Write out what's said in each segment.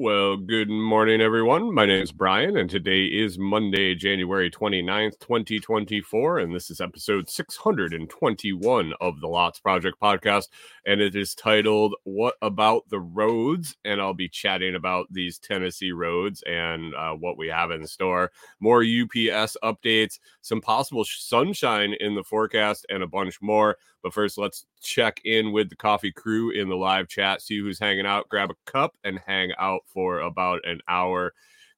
Well, good morning, everyone. My name is Brian, and today is Monday, January 29th, 2024, and this is episode 621 of the Lots Project podcast, and it is titled What About the Roads? And I'll be chatting about these Tennessee roads and uh, what we have in store, more UPS updates, some possible sunshine in the forecast, and a bunch more. But first, let's check in with the coffee crew in the live chat, see who's hanging out, grab a cup, and hang out for about an hour.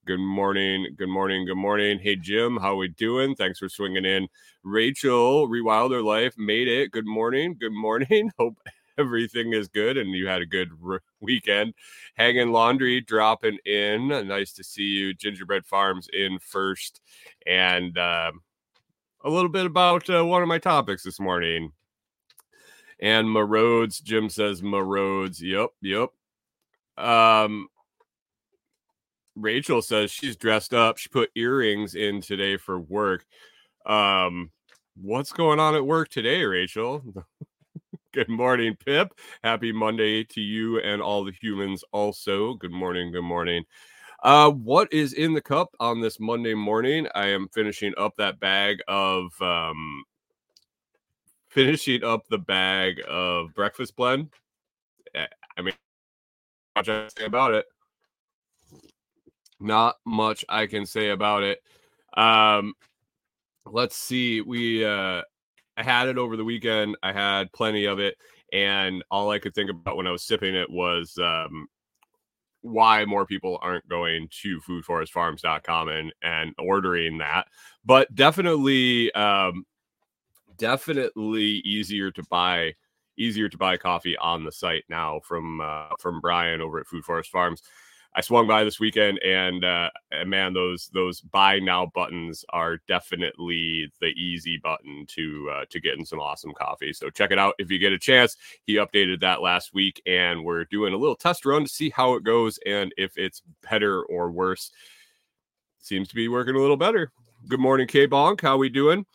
Good morning, good morning, good morning. Hey Jim, how we doing? Thanks for swinging in. Rachel, Rewilder Life made it. Good morning, good morning. Hope everything is good and you had a good r- weekend. Hanging laundry dropping in. Nice to see you. Gingerbread Farms in first, and uh, a little bit about uh, one of my topics this morning. And my roads, Jim says my roads. Yep, yep. Um, Rachel says she's dressed up. She put earrings in today for work. Um, what's going on at work today, Rachel? good morning, Pip. Happy Monday to you and all the humans also. Good morning, good morning. Uh, what is in the cup on this Monday morning? I am finishing up that bag of um finishing up the bag of breakfast blend. Eh, I mean, much I say about it. Not much I can say about it. Um, let's see. We uh, I had it over the weekend. I had plenty of it, and all I could think about when I was sipping it was um, why more people aren't going to foodforestfarms.com and and ordering that. But definitely, um, definitely easier to buy easier to buy coffee on the site now from uh, from Brian over at Food Forest Farms. I swung by this weekend and uh, and man, those those buy now buttons are definitely the easy button to uh, to getting some awesome coffee. So check it out if you get a chance. He updated that last week, and we're doing a little test run to see how it goes and if it's better or worse. Seems to be working a little better. Good morning, K Bonk. How we doing?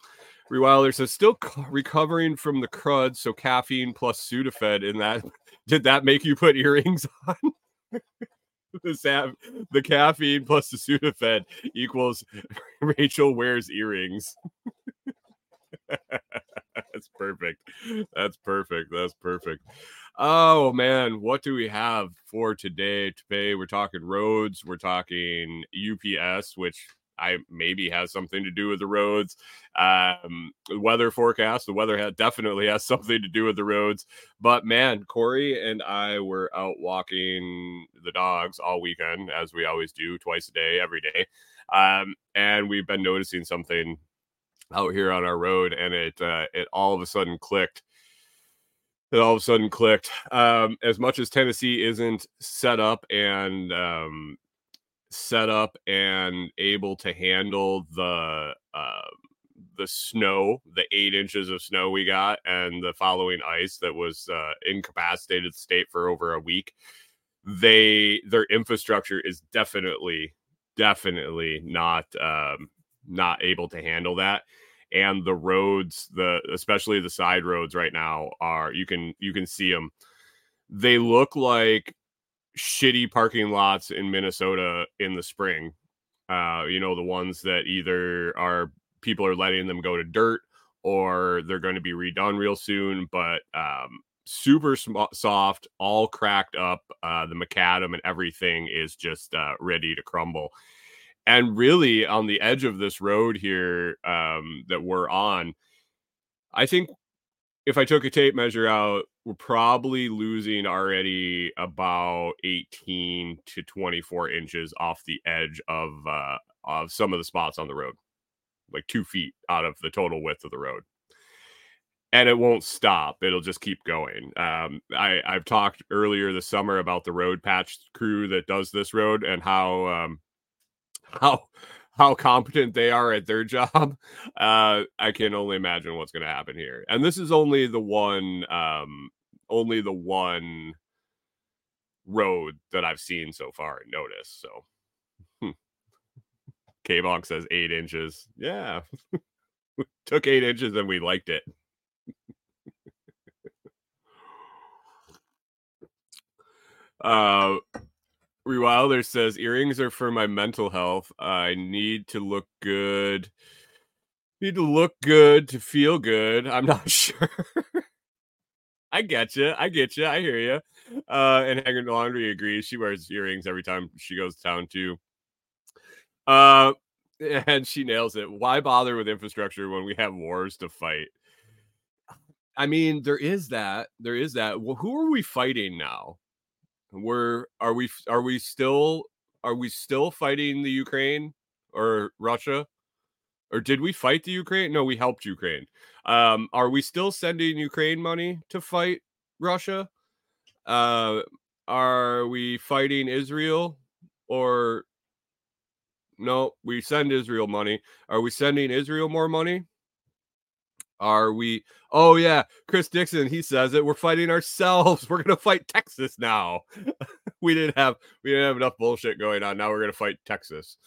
Rewilder says still recovering from the crud, so caffeine plus Sudafed. In that, did that make you put earrings on? the the caffeine plus the Sudafed equals Rachel wears earrings. That's perfect. That's perfect. That's perfect. Oh man, what do we have for today? Today we're talking roads. We're talking UPS, which I maybe has something to do with the roads. Um, weather forecast. The weather had definitely has something to do with the roads. But man, Corey and I were out walking the dogs all weekend, as we always do, twice a day, every day. Um, and we've been noticing something out here on our road, and it uh, it all of a sudden clicked. It all of a sudden clicked. Um, as much as Tennessee isn't set up and um, set up and able to handle the uh, the snow, the eight inches of snow we got, and the following ice that was uh, incapacitated the state for over a week. They their infrastructure is definitely definitely not um, not able to handle that and the roads the especially the side roads right now are you can you can see them they look like shitty parking lots in Minnesota in the spring. Uh, you know, the ones that either are people are letting them go to dirt or they're going to be redone real soon, but um, super sm- soft, all cracked up. Uh, the macadam and everything is just uh, ready to crumble. And really, on the edge of this road here um, that we're on, I think if I took a tape measure out, we're probably losing already about 18 to 24 inches off the edge of uh, of some of the spots on the road, like two feet out of the total width of the road. And it won't stop; it'll just keep going. Um, I, I've talked earlier this summer about the road patch crew that does this road and how um, how how competent they are at their job, uh, I can only imagine what's going to happen here. And this is only the one, um, only the one road that I've seen so far and noticed. So hmm. K Bonk says eight inches. Yeah. Took eight inches and we liked it. uh Rewilder says earrings are for my mental health. I need to look good. Need to look good to feel good. I'm not sure. I get you. I get you. I hear you. Uh, and Hanger Laundry agrees. She wears earrings every time she goes to town too. Uh, and she nails it. Why bother with infrastructure when we have wars to fight? I mean, there is that. There is that. Well, who are we fighting now? We're are we are we still are we still fighting the Ukraine or Russia? Or did we fight the Ukraine? No, we helped Ukraine. Um, are we still sending Ukraine money to fight Russia? Uh, are we fighting Israel or no? We send Israel money. Are we sending Israel more money? Are we? Oh yeah, Chris Dixon. He says it. We're fighting ourselves. We're gonna fight Texas now. we didn't have we didn't have enough bullshit going on. Now we're gonna fight Texas.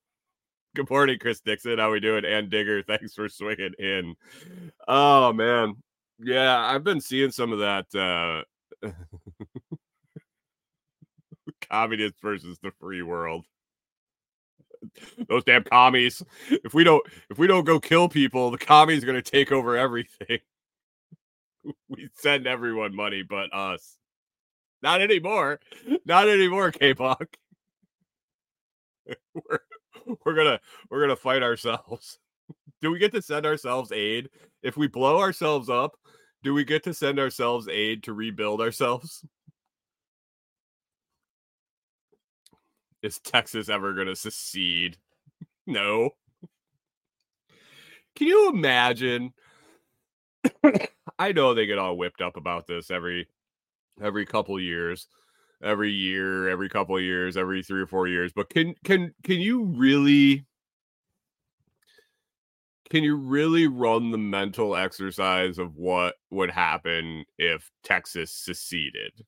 Good morning, Chris Dixon. How we doing? And Digger, thanks for swinging in. Oh man, yeah, I've been seeing some of that uh communist versus the free world. Those damn commies. If we don't if we don't go kill people, the commies are gonna take over everything. We send everyone money but us. Not anymore. Not anymore, K-Bonk. We're we're gonna we're gonna fight ourselves. Do we get to send ourselves aid if we blow ourselves up? Do we get to send ourselves aid to rebuild ourselves? Is Texas ever gonna secede? No. Can you imagine? I know they get all whipped up about this every every couple years every year, every couple years, every three or four years. But can can can you really can you really run the mental exercise of what would happen if Texas seceded?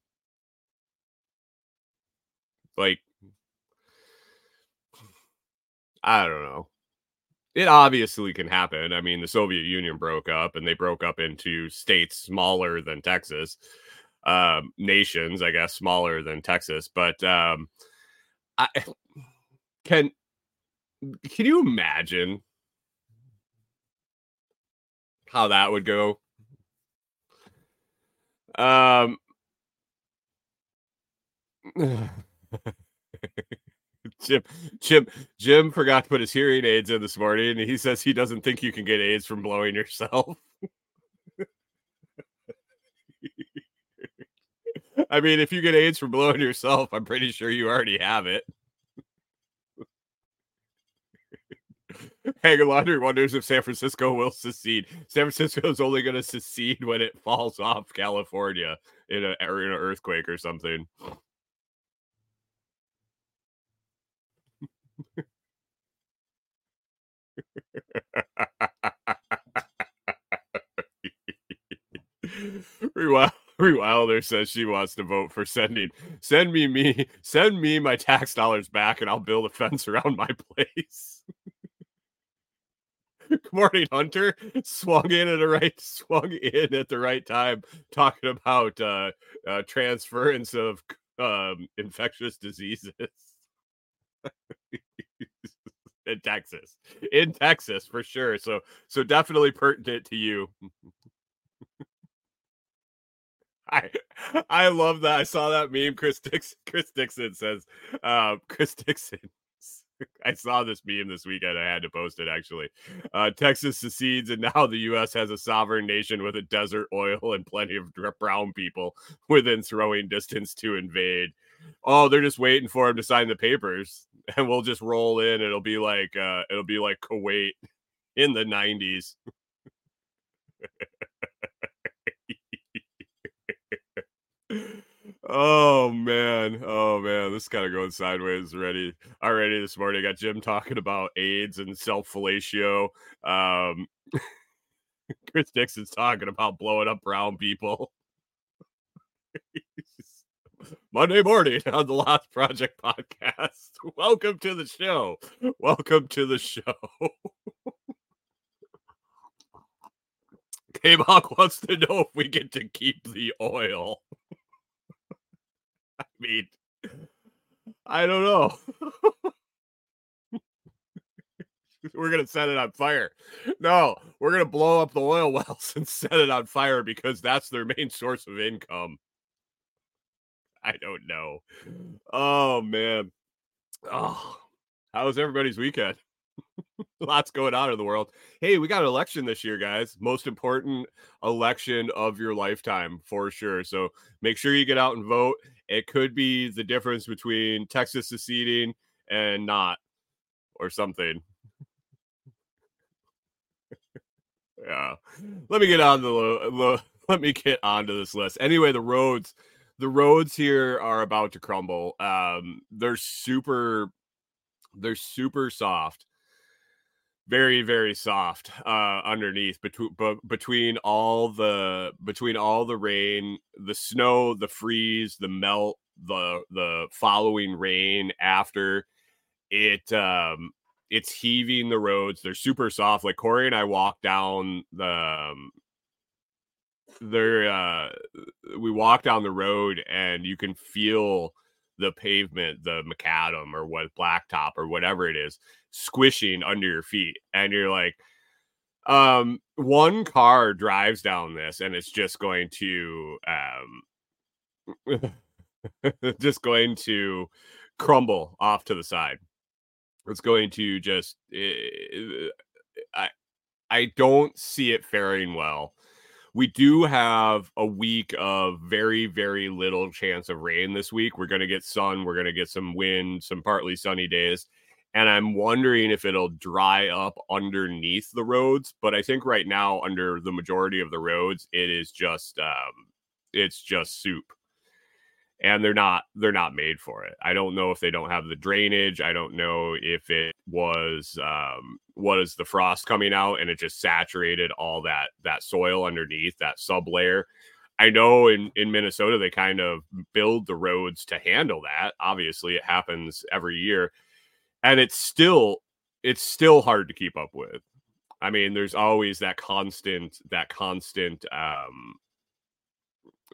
Like I don't know. It obviously can happen. I mean, the Soviet Union broke up and they broke up into states smaller than Texas um, nations, I guess, smaller than Texas. But um, I can can you imagine how that would go? Um, Jim, Jim, Jim forgot to put his hearing aids in this morning, and he says he doesn't think you can get AIDS from blowing yourself. I mean, if you get AIDS from blowing yourself, I'm pretty sure you already have it. Hager Laundry wonders if San Francisco will secede. San Francisco is only going to secede when it falls off California in, a, in an earthquake or something. Rewild. Wilder says she wants to vote for sending send me me send me my tax dollars back and I'll build a fence around my place. Good morning, Hunter. Swung in at the right swung in at the right time, talking about uh, uh transference of um infectious diseases in Texas. In Texas for sure. So so definitely pertinent to you. I I love that. I saw that meme. Chris Dixon, Chris Dixon says, uh, Chris Dixon. I saw this meme this weekend. I had to post it actually. Uh, Texas secedes, and now the U.S. has a sovereign nation with a desert oil and plenty of brown people within throwing distance to invade. Oh, they're just waiting for him to sign the papers, and we'll just roll in. It'll be like uh, it'll be like Kuwait in the '90s. Oh man, oh man, this is kind of going sideways already. Already this morning, I got Jim talking about AIDS and self fellatio. Um, Chris Dixon's talking about blowing up brown people. Monday morning on the Lots Project podcast. Welcome to the show. Welcome to the show. K-Bonk wants to know if we get to keep the oil. I mean, I don't know. we're gonna set it on fire. No, we're gonna blow up the oil wells and set it on fire because that's their main source of income. I don't know. Oh man. Oh, how was everybody's weekend? Lots going on in the world. Hey, we got an election this year, guys. Most important election of your lifetime for sure. So make sure you get out and vote. It could be the difference between Texas seceding and not, or something. yeah. Let me get on the let me get onto this list. Anyway, the roads the roads here are about to crumble. Um, they're super, they're super soft, very very soft uh, underneath between between all the between all the rain, the snow, the freeze, the melt, the the following rain after it. Um, it's heaving the roads. They're super soft. Like Corey and I walked down the um, there uh we walk down the road and you can feel the pavement the macadam or what blacktop or whatever it is squishing under your feet. And you're like um one car drives down this and it's just going to um just going to crumble off to the side. It's going to just it, i i don't see it faring well we do have a week of very, very little chance of rain this week. We're going to get sun, we're going to get some wind, some partly sunny days. And I'm wondering if it'll dry up underneath the roads. But I think right now, under the majority of the roads, it is just um, it's just soup and they're not they're not made for it. I don't know if they don't have the drainage. I don't know if it was um was the frost coming out and it just saturated all that that soil underneath that sub layer. I know in in Minnesota they kind of build the roads to handle that. Obviously it happens every year and it's still it's still hard to keep up with. I mean, there's always that constant that constant um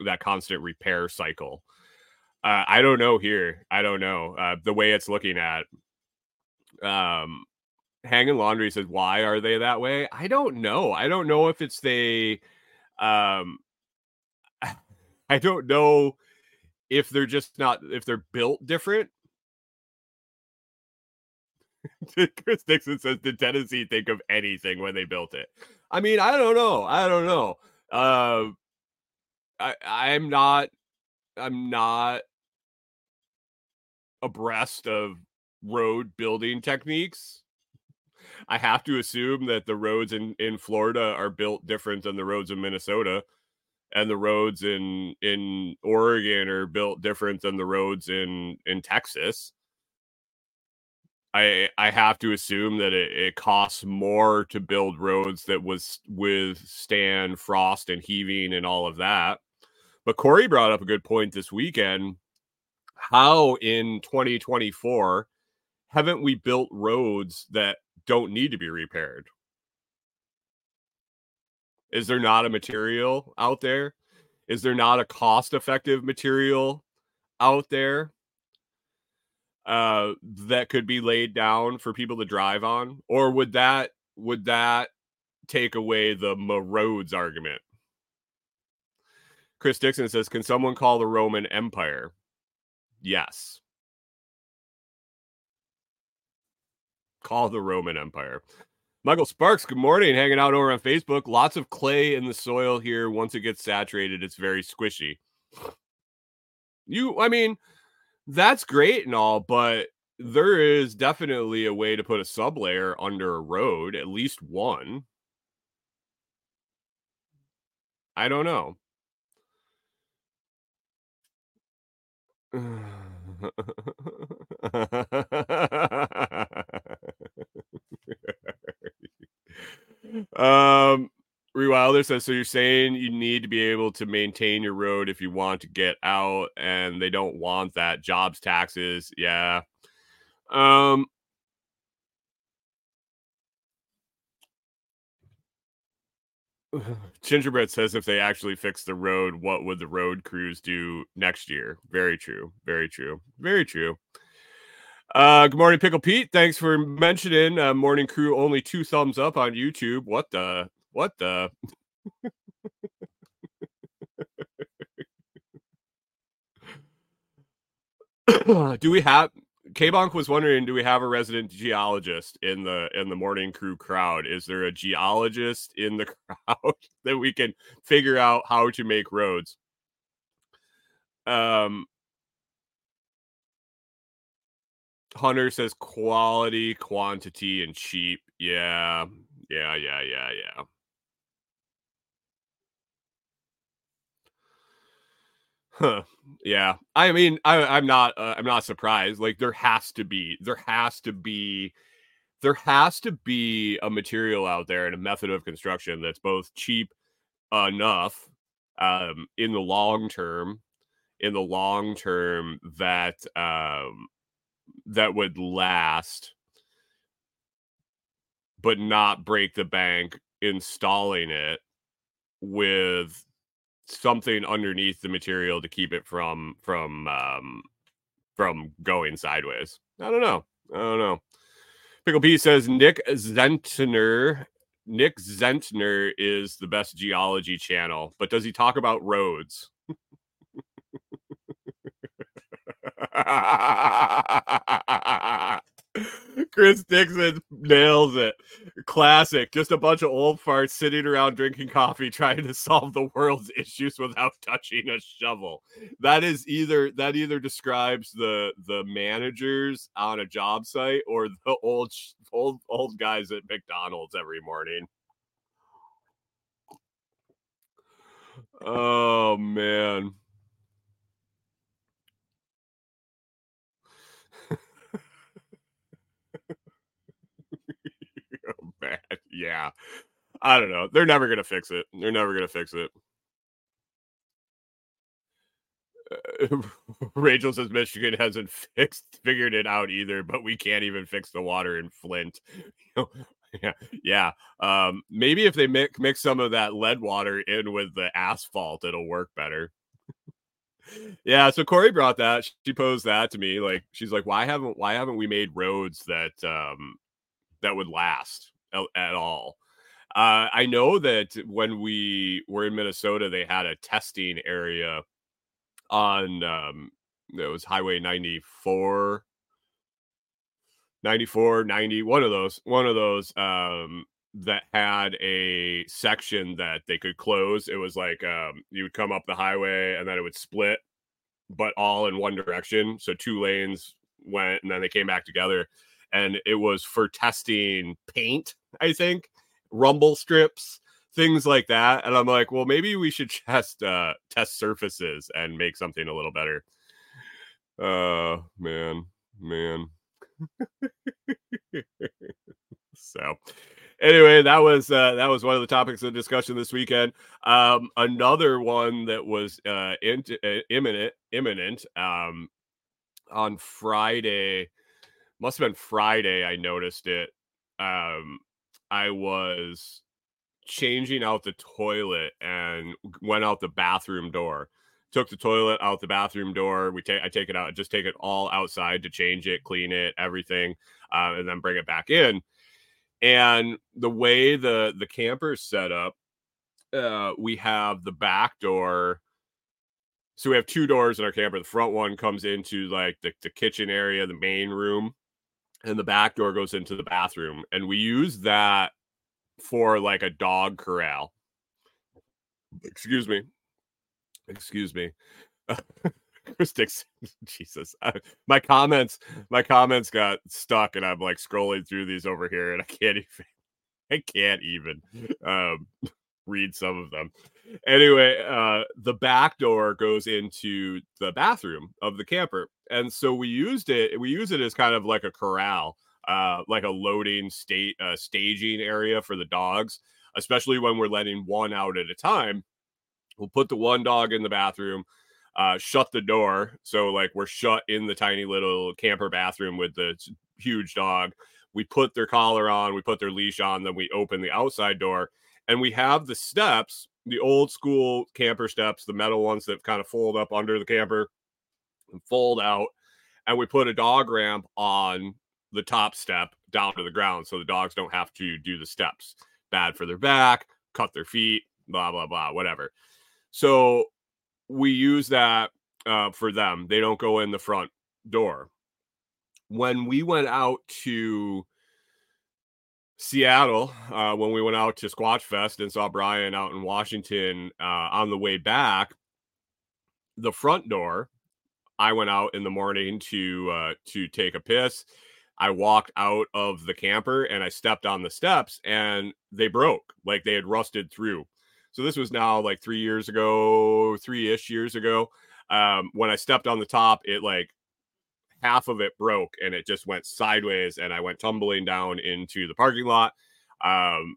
that constant repair cycle uh, I don't know here. I don't know uh, the way it's looking at. Um, Hanging Laundry says, "Why are they that way?" I don't know. I don't know if it's they. Um, I don't know if they're just not if they're built different. Chris Dixon says, "Did Tennessee think of anything when they built it?" I mean, I don't know. I don't know. Uh, I I'm not I'm not abreast of road building techniques. I have to assume that the roads in, in Florida are built different than the roads in Minnesota, and the roads in in Oregon are built different than the roads in in Texas. I I have to assume that it, it costs more to build roads that was withstand frost and heaving and all of that. But Corey brought up a good point this weekend how in 2024 haven't we built roads that don't need to be repaired? Is there not a material out there? Is there not a cost effective material out there uh, that could be laid down for people to drive on? Or would that would that take away the roads argument? Chris Dixon says, Can someone call the Roman Empire? Yes. Call the Roman Empire. Michael Sparks, good morning. Hanging out over on Facebook. Lots of clay in the soil here. Once it gets saturated, it's very squishy. You, I mean, that's great and all, but there is definitely a way to put a sublayer under a road, at least one. I don't know. um, rewind Wilder says, so you're saying you need to be able to maintain your road if you want to get out, and they don't want that. Jobs taxes, yeah. Um, Gingerbread says if they actually fix the road, what would the road crews do next year? Very true. Very true. Very true. Uh, good morning, Pickle Pete. Thanks for mentioning uh, Morning Crew. Only two thumbs up on YouTube. What the? What the? do we have K-Bonk was wondering, do we have a resident geologist in the in the morning crew crowd? Is there a geologist in the crowd that we can figure out how to make roads? Um Hunter says quality, quantity, and cheap. Yeah, yeah, yeah, yeah, yeah. Huh. Yeah. I mean, I, I'm not. Uh, I'm not surprised. Like there has to be. There has to be. There has to be a material out there and a method of construction that's both cheap enough um, in the long term, in the long term that um, that would last, but not break the bank installing it with something underneath the material to keep it from from um from going sideways. I don't know. I don't know. Pickle P says Nick Zentner. Nick Zentner is the best geology channel, but does he talk about roads? Chris Dixon nails it. Classic. Just a bunch of old farts sitting around drinking coffee trying to solve the world's issues without touching a shovel. That is either that either describes the the managers on a job site or the old old old guys at McDonald's every morning. Oh man. oh, man. Yeah. I don't know. They're never going to fix it. They're never going to fix it. Uh, Rachel says Michigan hasn't fixed figured it out either, but we can't even fix the water in Flint. yeah, yeah. Um, maybe if they mix mix some of that lead water in with the asphalt, it'll work better. yeah, so Corey brought that. She posed that to me. Like she's like, why haven't why haven't we made roads that um that would last at, all? Uh, I know that when we were in Minnesota, they had a testing area on um it was Highway 94 94 90 one of those one of those um that had a section that they could close. It was like um you would come up the highway and then it would split but all in one direction. So two lanes went and then they came back together and it was for testing paint i think rumble strips things like that and i'm like well maybe we should just uh test surfaces and make something a little better. Uh man man. So anyway that was uh that was one of the topics of discussion this weekend. Um another one that was uh, in, uh imminent imminent um on friday must have been friday i noticed it um i was changing out the toilet and went out the bathroom door took the toilet out the bathroom door. We take I take it out, just take it all outside to change it, clean it, everything, uh, and then bring it back in. And the way the the camper's set up, uh, we have the back door. So we have two doors in our camper. The front one comes into like the, the kitchen area, the main room, and the back door goes into the bathroom. And we use that for like a dog corral. Excuse me excuse me. Chris Jesus, my comments, my comments got stuck, and I'm like scrolling through these over here, and I can't even, I can't even um, read some of them. Anyway, uh, the back door goes into the bathroom of the camper, and so we used it. We use it as kind of like a corral, uh, like a loading state uh, staging area for the dogs. especially when we're letting one out at a time. We'll put the one dog in the bathroom, uh, shut the door. So, like, we're shut in the tiny little camper bathroom with the huge dog. We put their collar on, we put their leash on, then we open the outside door, and we have the steps, the old school camper steps, the metal ones that kind of fold up under the camper and fold out. And we put a dog ramp on the top step down to the ground so the dogs don't have to do the steps. Bad for their back, cut their feet, blah, blah, blah, whatever. So we use that uh, for them. They don't go in the front door. When we went out to Seattle, uh, when we went out to Squatch Fest and saw Brian out in Washington uh, on the way back, the front door, I went out in the morning to uh, to take a piss. I walked out of the camper and I stepped on the steps and they broke, like they had rusted through. So this was now like three years ago, three ish years ago. Um, when I stepped on the top, it like half of it broke and it just went sideways and I went tumbling down into the parking lot. Um,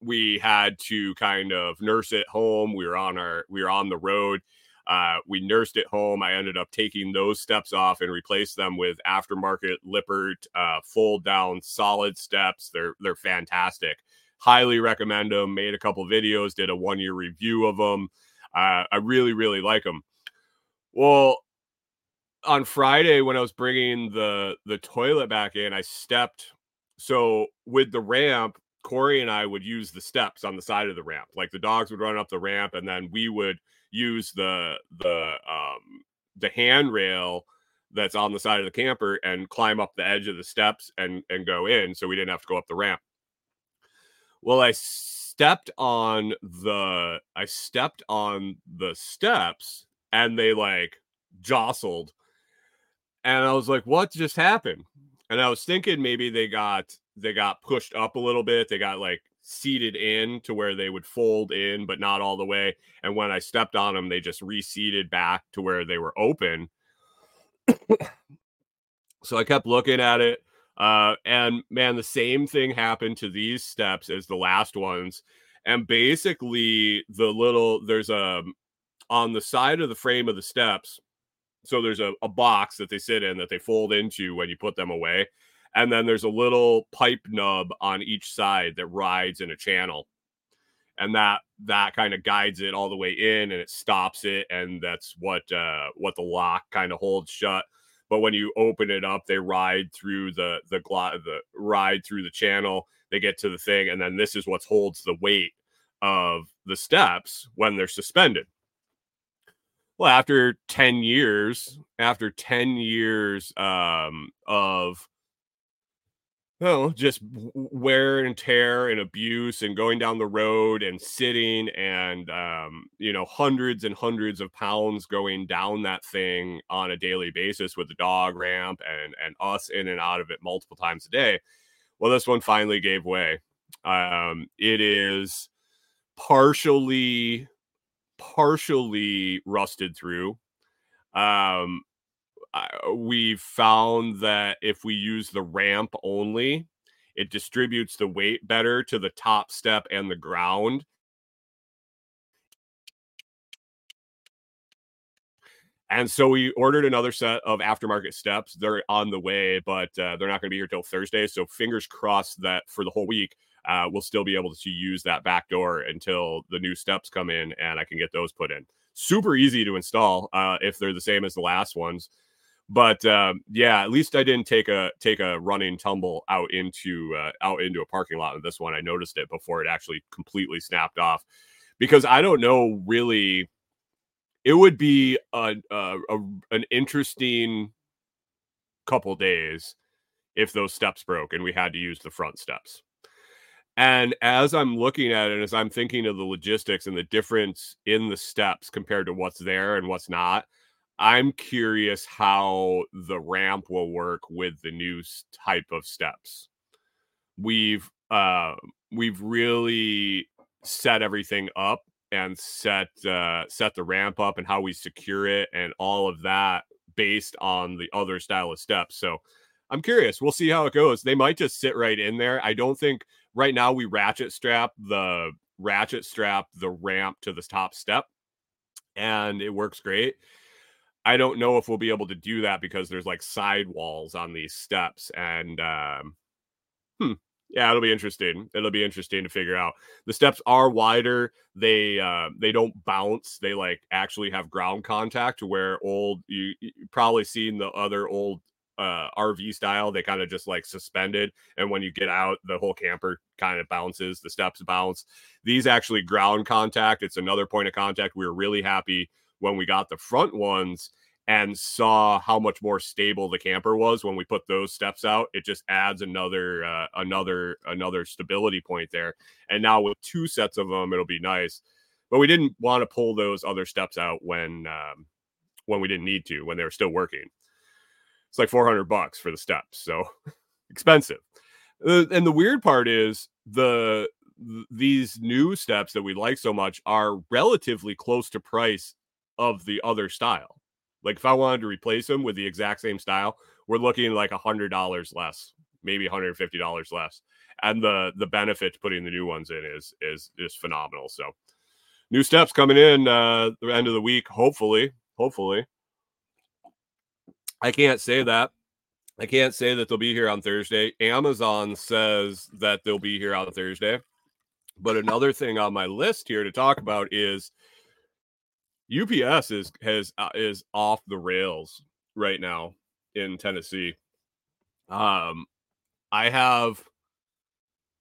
we had to kind of nurse it home. We were on our we were on the road. Uh, we nursed it home. I ended up taking those steps off and replaced them with aftermarket Lippert uh, fold down solid steps. They're they're fantastic. Highly recommend them. Made a couple videos, did a one year review of them. Uh, I really really like them. Well, on Friday when I was bringing the the toilet back in, I stepped. So with the ramp, Corey and I would use the steps on the side of the ramp. Like the dogs would run up the ramp, and then we would use the the um the handrail that's on the side of the camper and climb up the edge of the steps and and go in so we didn't have to go up the ramp well i stepped on the i stepped on the steps and they like jostled and i was like what just happened and i was thinking maybe they got they got pushed up a little bit they got like seated in to where they would fold in, but not all the way. And when I stepped on them, they just reseated back to where they were open. so I kept looking at it. Uh, and man, the same thing happened to these steps as the last ones. And basically, the little there's a on the side of the frame of the steps. So there's a, a box that they sit in that they fold into when you put them away and then there's a little pipe nub on each side that rides in a channel and that that kind of guides it all the way in and it stops it and that's what uh what the lock kind of holds shut but when you open it up they ride through the the glo- the ride through the channel they get to the thing and then this is what holds the weight of the steps when they're suspended well after 10 years after 10 years um of oh, just wear and tear and abuse and going down the road and sitting and um, you know hundreds and hundreds of pounds going down that thing on a daily basis with the dog ramp and and us in and out of it multiple times a day. Well, this one finally gave way. Um, it is partially partially rusted through. Um, we've found that if we use the ramp only, it distributes the weight better to the top step and the ground. And so we ordered another set of aftermarket steps. They're on the way, but uh, they're not going to be here till Thursday. So fingers crossed that for the whole week, uh, we'll still be able to use that back door until the new steps come in and I can get those put in. Super easy to install uh, if they're the same as the last ones but um, yeah, at least I didn't take a take a running tumble out into uh, out into a parking lot. Of this one, I noticed it before it actually completely snapped off, because I don't know really. It would be a, a, a an interesting couple days if those steps broke and we had to use the front steps. And as I'm looking at it, as I'm thinking of the logistics and the difference in the steps compared to what's there and what's not, I'm curious how the ramp will work with the new type of steps. We've uh we've really set everything up and set uh set the ramp up and how we secure it and all of that based on the other style of steps. So I'm curious. We'll see how it goes. They might just sit right in there. I don't think right now we ratchet strap the ratchet strap the ramp to the top step and it works great. I don't know if we'll be able to do that because there's like sidewalls on these steps and um hmm yeah, it'll be interesting. It'll be interesting to figure out. The steps are wider. They uh, they don't bounce. They like actually have ground contact. Where old you, you probably seen the other old uh, RV style. They kind of just like suspended, and when you get out, the whole camper kind of bounces. The steps bounce. These actually ground contact. It's another point of contact. We were really happy when we got the front ones and saw how much more stable the camper was when we put those steps out it just adds another uh, another another stability point there and now with two sets of them it'll be nice but we didn't want to pull those other steps out when um, when we didn't need to when they were still working it's like 400 bucks for the steps so expensive and the weird part is the these new steps that we like so much are relatively close to price of the other style like if I wanted to replace them with the exact same style, we're looking like a hundred dollars less, maybe hundred fifty dollars less. And the the benefit to putting the new ones in is is is phenomenal. So new steps coming in uh the end of the week, hopefully. Hopefully. I can't say that. I can't say that they'll be here on Thursday. Amazon says that they'll be here on Thursday. But another thing on my list here to talk about is UPS is has uh, is off the rails right now in Tennessee. Um, I have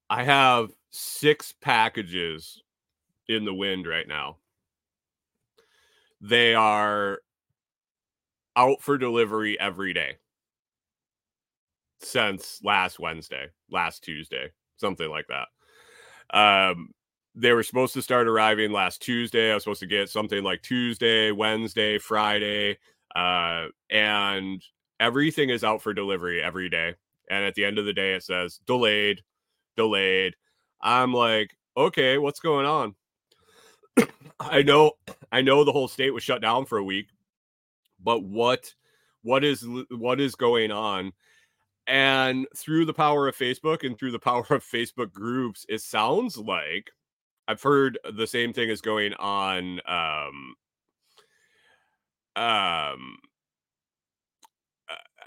I have six packages in the wind right now. They are out for delivery every day since last Wednesday, last Tuesday, something like that. Um, they were supposed to start arriving last Tuesday. I was supposed to get something like Tuesday, Wednesday, Friday, uh, and everything is out for delivery every day. And at the end of the day, it says delayed, delayed. I'm like, okay, what's going on? I know, I know the whole state was shut down for a week, but what, what is, what is going on? And through the power of Facebook and through the power of Facebook groups, it sounds like I've heard the same thing is going on. Um, um,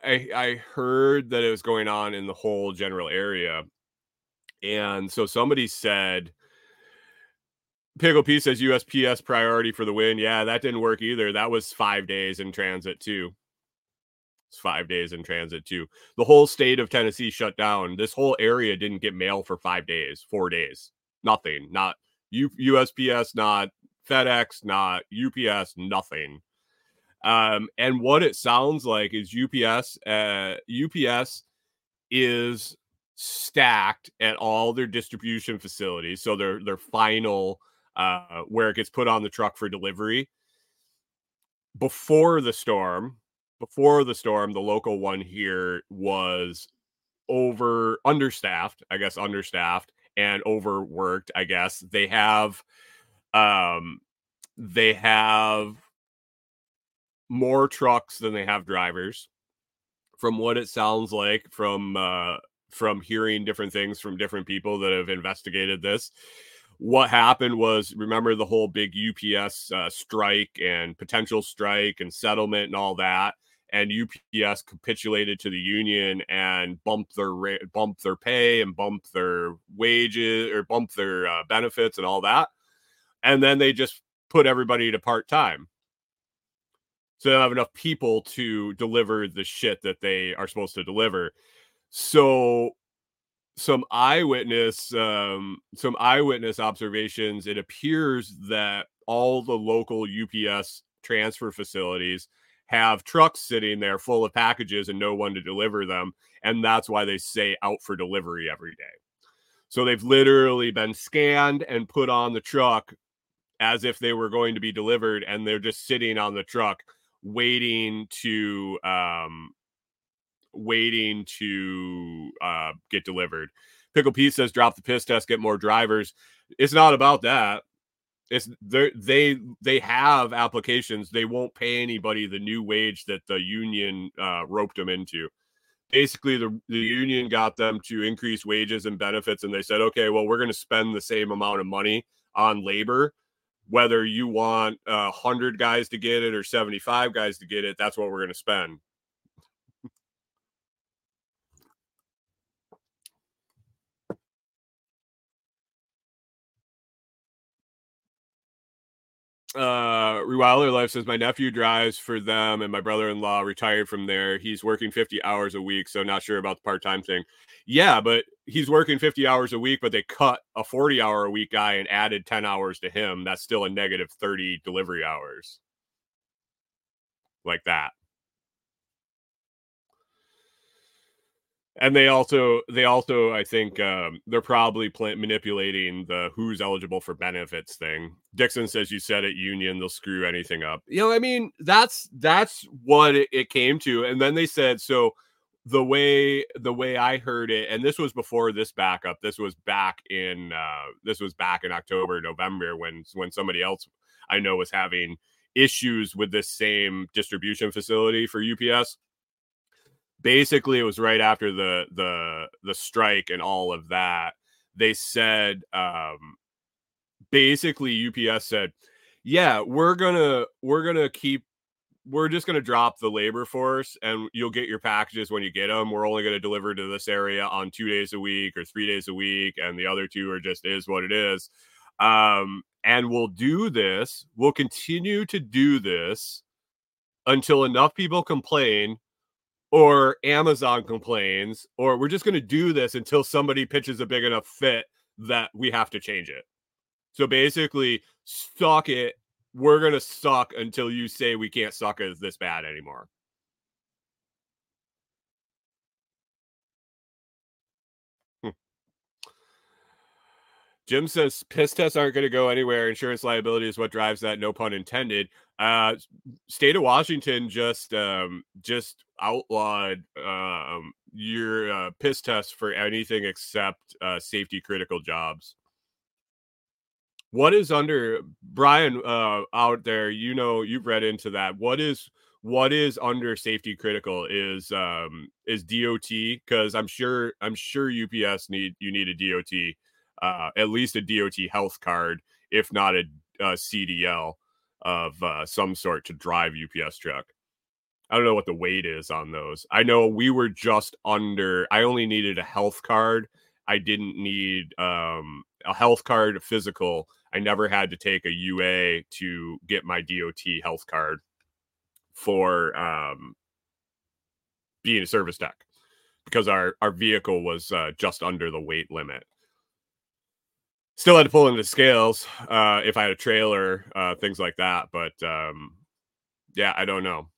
I I heard that it was going on in the whole general area, and so somebody said. Pickle P says USPS priority for the win. Yeah, that didn't work either. That was five days in transit too. It's five days in transit too. The whole state of Tennessee shut down. This whole area didn't get mail for five days, four days. Nothing. Not U- USPS, not FedEx, not UPS, nothing. Um, and what it sounds like is UPS, uh, UPS is stacked at all their distribution facilities. So their their final uh, where it gets put on the truck for delivery before the storm. Before the storm, the local one here was over understaffed, I guess understaffed, and overworked, I guess. They have um they have more trucks than they have drivers from what it sounds like from uh from hearing different things from different people that have investigated this what happened was remember the whole big UPS uh, strike and potential strike and settlement and all that and UPS capitulated to the union and bumped their ra- bumped their pay and bumped their wages or bumped their uh, benefits and all that, and then they just put everybody to part time. So they don't have enough people to deliver the shit that they are supposed to deliver. So some eyewitness um, some eyewitness observations it appears that all the local UPS transfer facilities have trucks sitting there full of packages and no one to deliver them. And that's why they say out for delivery every day. So they've literally been scanned and put on the truck as if they were going to be delivered, and they're just sitting on the truck waiting to um waiting to uh get delivered. Pickle Pete says drop the piss test, get more drivers. It's not about that. It's they they they have applications. They won't pay anybody the new wage that the union uh, roped them into. Basically the, the union got them to increase wages and benefits and they said okay well we're going to spend the same amount of money on labor. Whether you want uh, 100 guys to get it or 75 guys to get it that's what we're going to spend uh Rewilder Life says my nephew drives for them and my brother-in-law retired from there. He's working 50 hours a week, so not sure about the part-time thing. Yeah, but he's working 50 hours a week, but they cut a 40 hour a week guy and added 10 hours to him. That's still a negative 30 delivery hours. Like that. And they also they also i think um, they're probably pl- manipulating the who's eligible for benefits thing. Dixon says you said at union they'll screw anything up. You know i mean that's that's what it, came to. And then they said so the way the way i heard it and this was before this backup. This was back in uh this was back in october november when when somebody else i know was having issues with this same distribution facility for ups basically it was right after the the the strike and all of that they said um basically ups said yeah we're gonna we're gonna keep we're just gonna drop the labor force and you'll get your packages when you get them we're only gonna deliver to this area on two days a week or three days a week and the other two are just is what it is. Um and we'll do this we'll continue to do this until enough people complain or Amazon complains, or we're just going to do this until somebody pitches a big enough fit that we have to change it. So basically, suck it. We're going to suck until you say we can't suck as this bad anymore. Hmm. Jim says piss tests aren't going to go anywhere. Insurance liability is what drives that. No pun intended. Uh, state of Washington just um, just outlawed um, your uh, piss test for anything except uh, safety critical jobs. What is under Brian uh, out there? You know, you've read into that. What is what is under safety critical is um is DOT because I'm sure I'm sure UPS need you need a DOT uh at least a DOT health card if not a, a CDL of uh, some sort to drive UPS truck. I don't know what the weight is on those. I know we were just under. I only needed a health card. I didn't need um, a health card physical. I never had to take a UA to get my DOT health card for um, being a service tech because our our vehicle was uh, just under the weight limit still had to pull into scales uh, if I had a trailer, uh, things like that. But um, yeah, I don't know.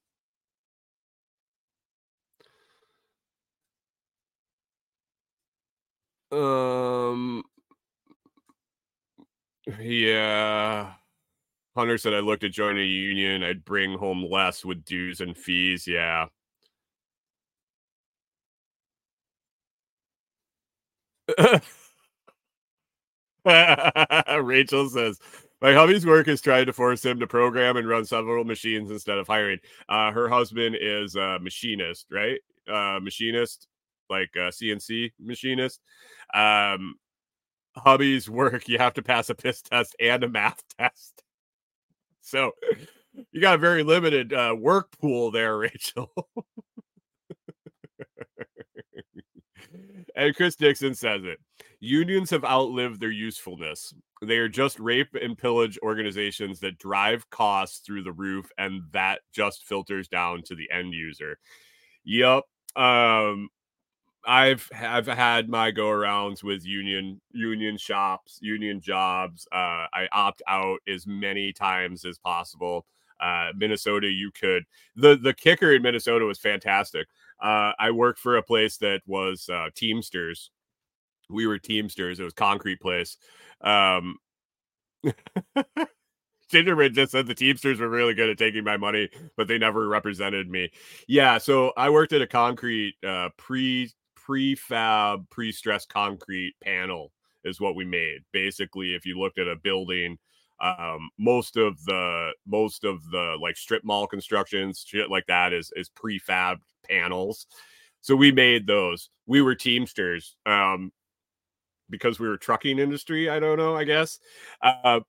Um, yeah. Hunter said I looked at joining a union. I'd bring home less with dues and fees. Yeah. Rachel says, my hubby's work is trying to force him to program and run several machines instead of hiring. Uh, her husband is a machinist, right? Uh, machinist, like a CNC machinist. Um, hubby's work, you have to pass a piss test and a math test. So you got a very limited uh, work pool there, Rachel. and Chris Dixon says it. Unions have outlived their usefulness. They are just rape and pillage organizations that drive costs through the roof, and that just filters down to the end user. Yep. Um, I've have had my go arounds with union union shops, union jobs. Uh, I opt out as many times as possible. Uh, Minnesota, you could. the The kicker in Minnesota was fantastic. Uh, I worked for a place that was uh, Teamsters, we were Teamsters. It was concrete place. Um, Gingerbread just said the Teamsters were really good at taking my money, but they never represented me. Yeah, so I worked at a concrete uh, pre prefab pre stressed concrete panel is what we made. Basically, if you looked at a building, um, most of the most of the like strip mall constructions, shit like that is is prefab panels. So we made those. We were Teamsters. Um, because we were trucking industry. I don't know. I guess. Uh,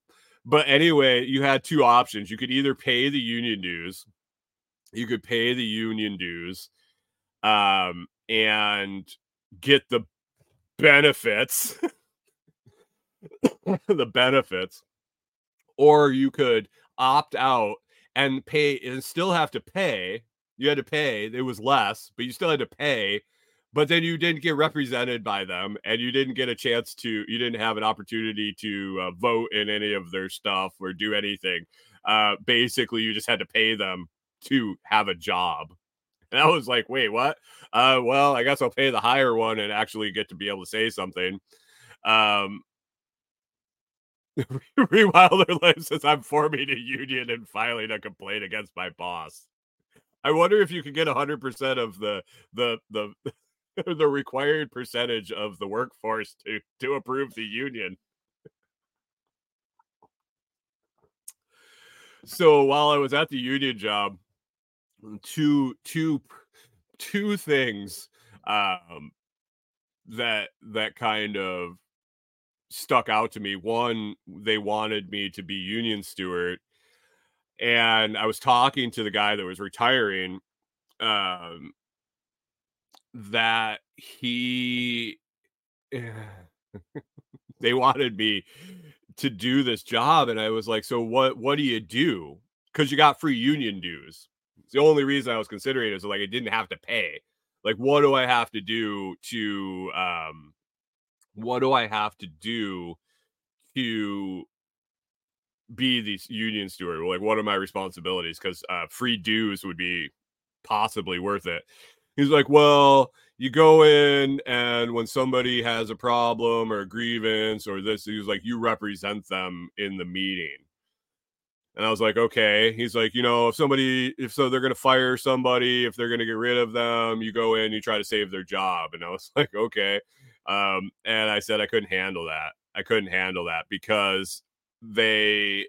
but anyway, you had two options. You could either pay the union dues, you could pay the union dues, um, and get the benefits, the benefits, or you could opt out and pay and still have to pay. You had to pay. It was less, but you still had to pay but then you didn't get represented by them and you didn't get a chance to you didn't have an opportunity to uh, vote in any of their stuff or do anything uh, basically you just had to pay them to have a job and i was like wait what uh, well i guess i'll pay the higher one and actually get to be able to say something um Rewilder Life says I'm forming a union and filing a complaint against my boss. I wonder if you could get 100% of the the the the required percentage of the workforce to to approve the union. So while I was at the union job, two two two things um that that kind of stuck out to me. One, they wanted me to be union steward. And I was talking to the guy that was retiring um that he they wanted me to do this job and I was like, "So what what do you do?" Cuz you got free union dues. It's the only reason I was considering it is like I didn't have to pay. Like what do I have to do to um what do I have to do to be the union steward? Like what are my responsibilities cuz uh free dues would be possibly worth it he's like, well, you go in and when somebody has a problem or a grievance or this, he's like, you represent them in the meeting. And I was like, okay. He's like, you know, if somebody, if so, they're going to fire somebody, if they're going to get rid of them, you go in, you try to save their job. And I was like, okay. Um, and I said I couldn't handle that. I couldn't handle that because they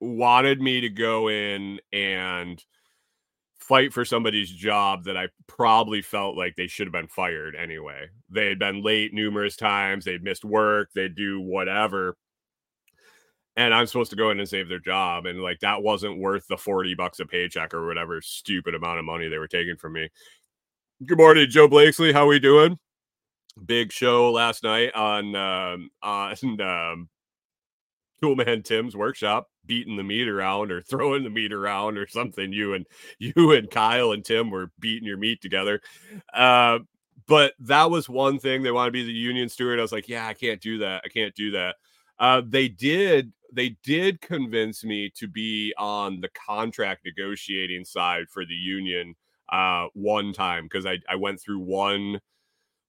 wanted me to go in and fight for somebody's job that I probably felt like they should have been fired anyway. They had been late numerous times, they'd missed work, they'd do whatever. And I'm supposed to go in and save their job. And like that wasn't worth the 40 bucks a paycheck or whatever stupid amount of money they were taking from me. Good morning, Joe Blakesley. How are we doing? Big show last night on um on um Toolman Tim's workshop beating the meat around or throwing the meat around or something. You and you and Kyle and Tim were beating your meat together. Uh, but that was one thing they want to be the union steward. I was like, yeah, I can't do that. I can't do that. Uh, they did they did convince me to be on the contract negotiating side for the union uh, one time because I, I went through one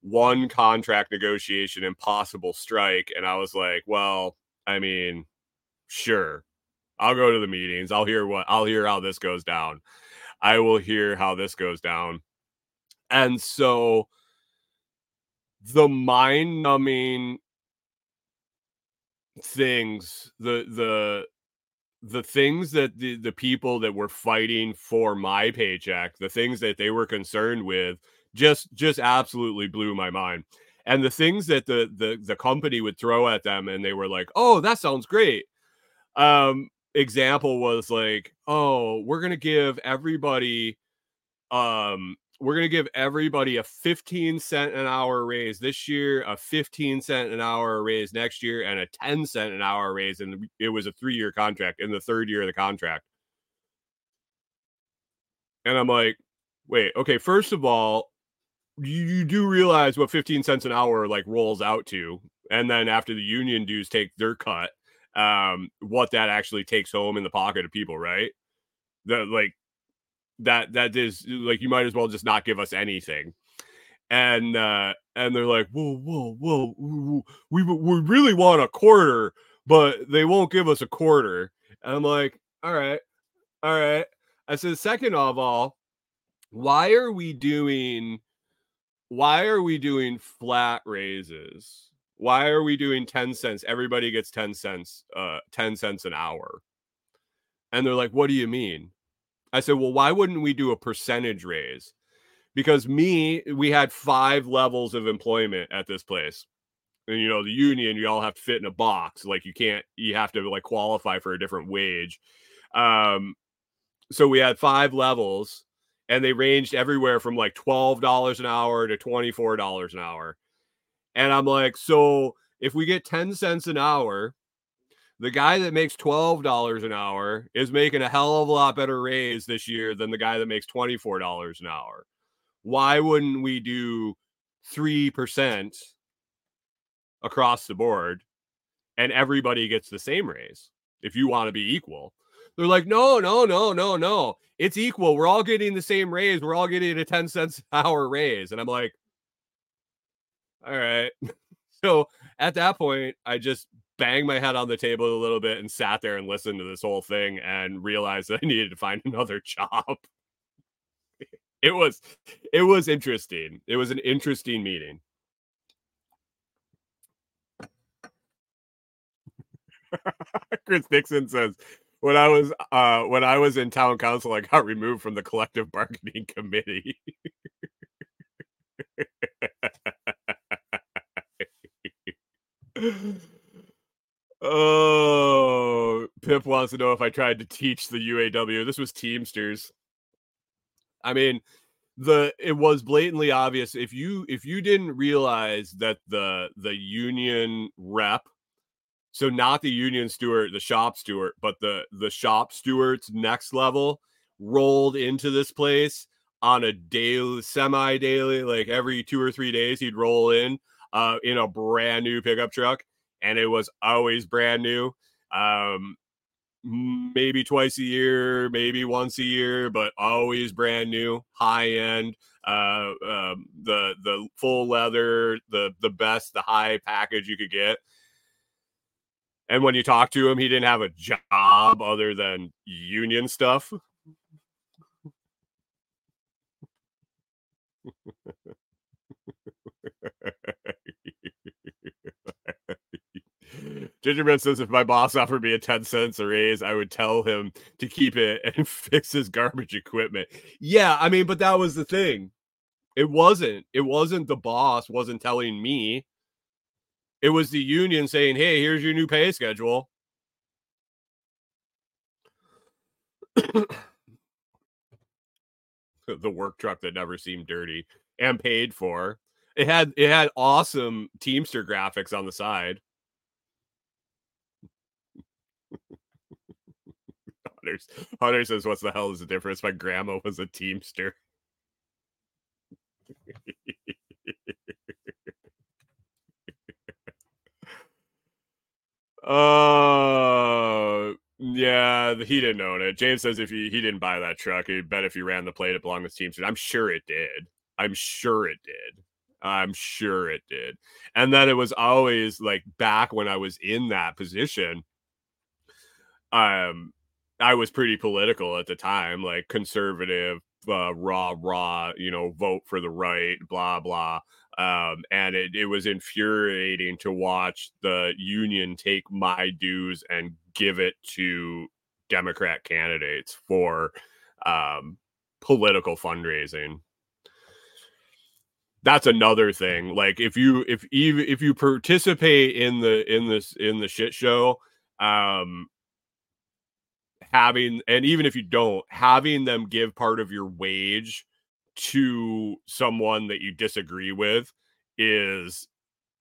one contract negotiation and possible strike and I was like, well, I mean, sure. I'll go to the meetings. I'll hear what I'll hear how this goes down. I will hear how this goes down. And so the mind numbing things, the the the things that the, the people that were fighting for my paycheck, the things that they were concerned with, just just absolutely blew my mind. And the things that the the the company would throw at them, and they were like, "Oh, that sounds great." Um, example was like, oh, we're gonna give everybody um we're going to give everybody a 15 cent an hour raise this year, a 15 cent an hour raise next year, and a 10 cent an hour raise. And it was a three year contract in the third year of the contract. And I'm like, wait, okay, first of all, you, do realize what 15 cents an hour like rolls out to. And then after the union dues take their cut, um, what that actually takes home in the pocket of people, right? That like that that is like you might as well just not give us anything. And uh and they're like, whoa, whoa, whoa, whoa we we really want a quarter, but they won't give us a quarter. And I'm like, all right, all right. I said, second of all, why are we doing why are we doing flat raises? why are we doing 10 cents everybody gets 10 cents uh 10 cents an hour and they're like what do you mean i said well why wouldn't we do a percentage raise because me, we had five levels of employment at this place. And you know, the union, you all have to fit in a box. Like you can't, you have to like qualify for a different wage. Um, so we had five levels and they ranged everywhere from like $12 an hour to $24 an hour. And I'm like, so if we get 10 cents an hour, the guy that makes $12 an hour is making a hell of a lot better raise this year than the guy that makes $24 an hour. Why wouldn't we do 3% across the board and everybody gets the same raise if you want to be equal? They're like, no, no, no, no, no. It's equal. We're all getting the same raise. We're all getting a 10 cents hour raise. And I'm like, all right. so at that point, I just banged my head on the table a little bit and sat there and listened to this whole thing and realized that I needed to find another job. it was it was interesting. It was an interesting meeting. Chris Dixon says, when I was uh when I was in town council, I got removed from the collective bargaining committee. oh, Pip wants to know if I tried to teach the UAW. This was Teamsters. I mean, the it was blatantly obvious if you if you didn't realize that the the union rep so not the union steward the shop steward but the the shop steward's next level rolled into this place on a daily semi daily like every two or three days he'd roll in uh in a brand new pickup truck and it was always brand new um maybe twice a year, maybe once a year, but always brand new, high end. Uh, um, the the full leather, the the best, the high package you could get. And when you talk to him, he didn't have a job other than union stuff. Gingerbread says if my boss offered me a 10 cents a raise, I would tell him to keep it and fix his garbage equipment. Yeah, I mean, but that was the thing. It wasn't. It wasn't the boss wasn't telling me. It was the union saying, "Hey, here's your new pay schedule." the work truck that never seemed dirty and paid for. It had it had awesome Teamster graphics on the side. Hunter, Hunter says, "What's the hell is the difference?" My grandma was a Teamster. uh yeah, he didn't own it. James says if he, he didn't buy that truck, he'd bet if he ran the plate it belonged to Teamster. I'm sure it did. I'm sure it did. I'm sure it did. And then it was always like back when I was in that position. Um, I was pretty political at the time, like conservative, uh, raw, raw, you know, vote for the right, blah, blah. Um, and it, it was infuriating to watch the union take my dues and give it to Democrat candidates for um, political fundraising. That's another thing. Like if you if even if you participate in the in this in the shit show, um, having and even if you don't having them give part of your wage to someone that you disagree with is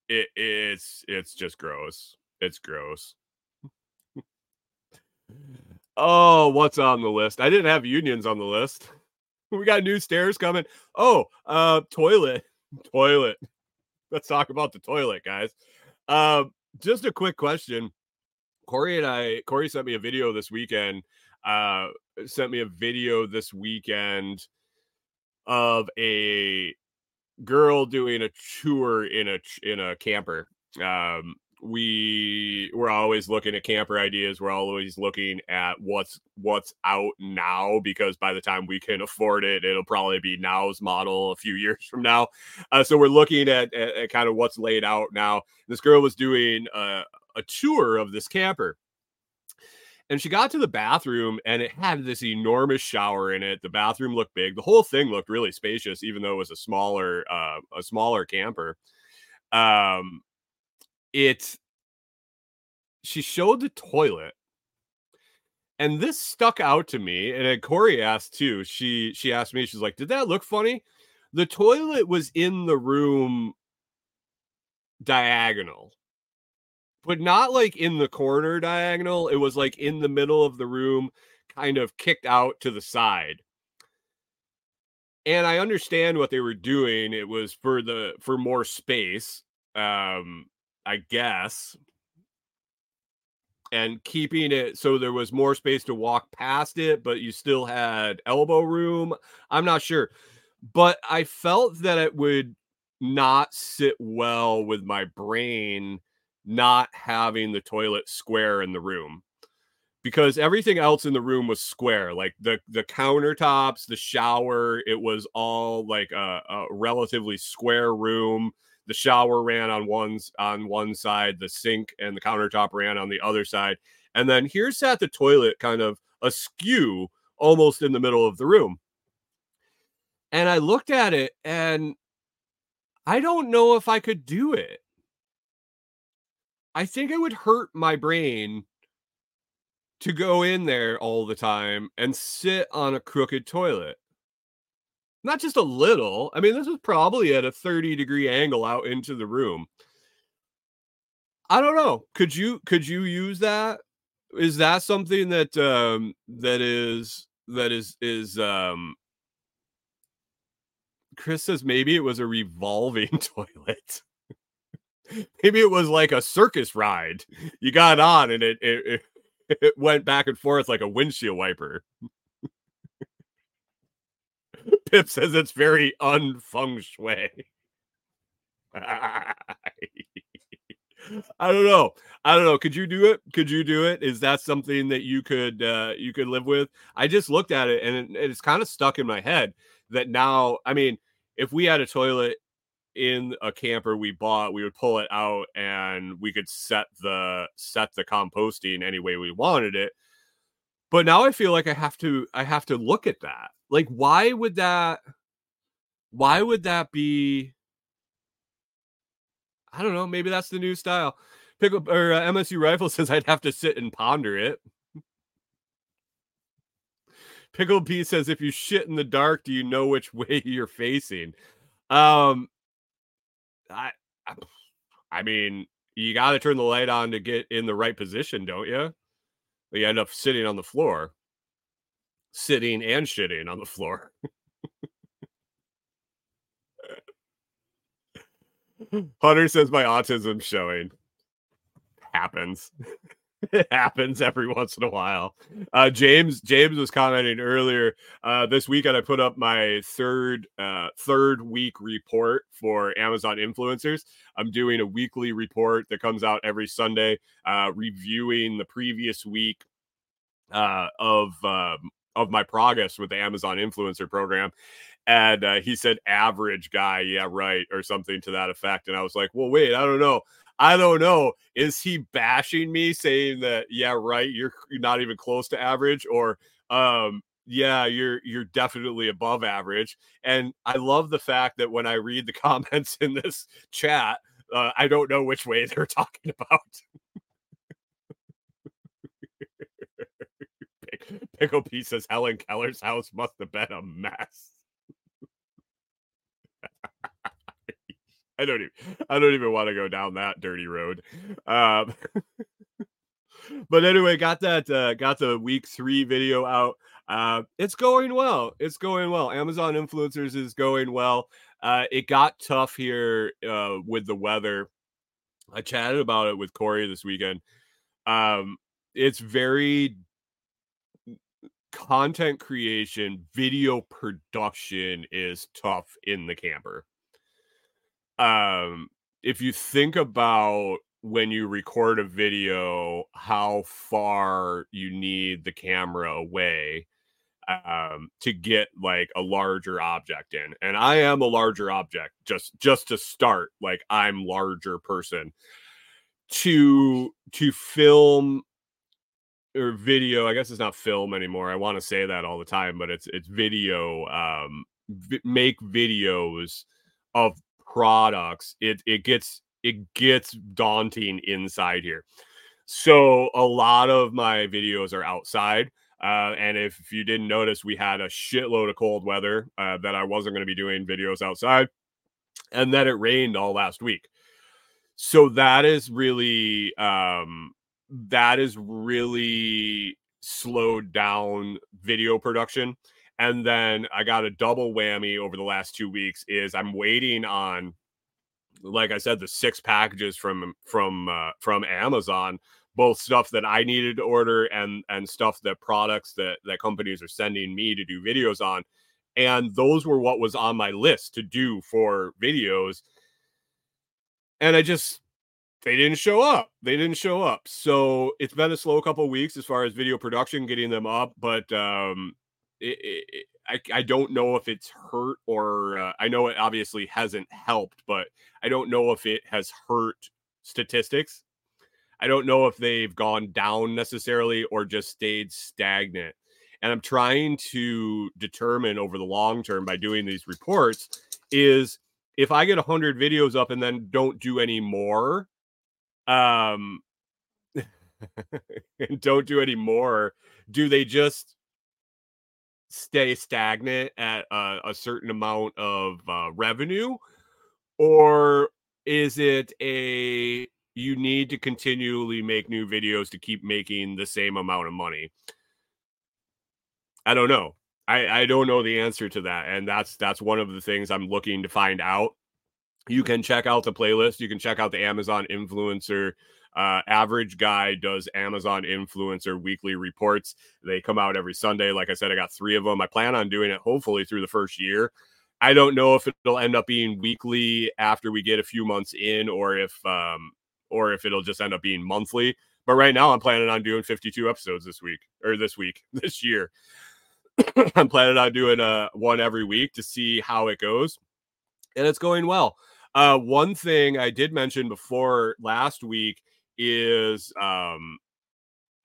it, it's it's just gross. It's gross. Oh what's on the list? I didn't have unions on the list. We got new stairs coming. Oh uh toilet. Toilet. Let's talk about the toilet guys. Uh, just a quick question. Corey and I, Corey sent me a video this weekend. Uh, sent me a video this weekend of a girl doing a tour in a in a camper. Um, we we're always looking at camper ideas. We're always looking at what's what's out now because by the time we can afford it, it'll probably be now's model a few years from now. Uh, so we're looking at, at, at, kind of what's laid out now. This girl was doing a, a tour of this camper. And she got to the bathroom and it had this enormous shower in it. The bathroom looked big. The whole thing looked really spacious, even though it was a smaller, uh, a smaller camper. Um, it she showed the toilet and this stuck out to me and corey asked too she she asked me she's like did that look funny the toilet was in the room diagonal but not like in the corner diagonal it was like in the middle of the room kind of kicked out to the side and i understand what they were doing it was for the for more space um i guess and keeping it so there was more space to walk past it, but you still had elbow room. I'm not sure, but I felt that it would not sit well with my brain not having the toilet square in the room because everything else in the room was square like the the countertops the shower it was all like a, a relatively square room the shower ran on one on one side, the sink and the countertop ran on the other side, and then here sat the toilet kind of askew, almost in the middle of the room. And I looked at it, and I don't know if I could do it. I think it would hurt my brain to go in there all the time and sit on a crooked toilet not just a little. I mean, this was probably at a 30 degree angle out into the room. I don't know. Could you could you use that? Is that something that um that is that is is um Chris says maybe it was a revolving toilet. Maybe it was like a circus ride. You got on and it it, it, went back and forth like a windshield wiper. Pip says it's very unfeng shui. I don't know. I don't know. Could you do it? Could you do it? Is that something that you could uh you could live with? I just looked at it and it, it's kind of stuck in my head that now, I mean, if we had a toilet in a camper we bought, we would pull it out and we could set the set the composting any way we wanted it. But now I feel like I have to I have to look at that like, why would that? Why would that be? I don't know. Maybe that's the new style. Pickle or uh, MSU Rifle says I'd have to sit and ponder it. Pickle P says if you shit in the dark, do you know which way you're facing? Um, I, I mean, you got to turn the light on to get in the right position, don't you? You end up sitting on the floor sitting and shitting on the floor. Hunter says my autism showing. Happens. it happens every once in a while. Uh, James James was commenting earlier uh, this weekend. I put up my third uh, third week report for Amazon influencers. I'm doing a weekly report that comes out every Sunday, uh, reviewing the previous week uh, of um, of my progress with the Amazon influencer program. And uh, he said, average guy. Yeah, right. Or something to that effect. And I was like, well, wait, I don't know. I don't know. Is he bashing me saying that, yeah, right, you're, not even close to average? Or, um, yeah, you're you're definitely above average. And I love the fact that when I read the comments in this chat, uh, I don't know which way they're talking about. Pickle P says Helen Keller's house must have been a mess. I don't even I don't even want to go down that dirty road. Um, but anyway, got that uh, got the week three video out. Uh, it's going well. It's going well. Amazon influencers is going well. Uh, it got tough here uh, with the weather. I chatted about it with Corey this weekend. Um, it's very content creation, video production is tough in the camper. Um, if you think about when you record a video, how far you need the camera away um to get like a larger object in and i am a larger object just just to start like i'm larger person to to film or video. I guess it's not film anymore. I want to say that all the time, but it's it's video. Um, vi- make videos of products. It it gets it gets daunting inside here. So a lot of my videos are outside. Uh, and if, you didn't notice, we had a shitload of cold weather uh, that I wasn't going to be doing videos outside. And then it rained all last week. So that is really um, that is really slowed down video production. And then I got a double whammy over the last two weeks is I'm waiting on, like I said, the six packages from from uh, from Amazon, both stuff that I needed to order and and stuff that products that that companies are sending me to do videos on. And those were what was on my list to do for videos. And I just they didn't show up. They didn't show up. So it's been a slow couple weeks as far as video production, getting them up. But um, it, it, I, I don't know if it's hurt or uh, I know it obviously hasn't helped, but I don't know if it has hurt statistics. I don't know if they've gone down necessarily or just stayed stagnant. And I'm trying to determine over the long term by doing these reports is if I get 100 videos up and then don't do any more, um don't do any more do they just stay stagnant at a, a certain amount of uh, revenue or is it a you need to continually make new videos to keep making the same amount of money i don't know i i don't know the answer to that and that's that's one of the things i'm looking to find out you can check out the playlist. You can check out the Amazon influencer. Uh, average guy does Amazon influencer weekly reports. They come out every Sunday. Like I said, I got three of them. I plan on doing it hopefully through the first year. I don't know if it'll end up being weekly after we get a few months in, or if um, or if it'll just end up being monthly. But right now, I'm planning on doing 52 episodes this week or this week this year. I'm planning on doing uh, one every week to see how it goes, and it's going well. Uh, one thing I did mention before last week is um,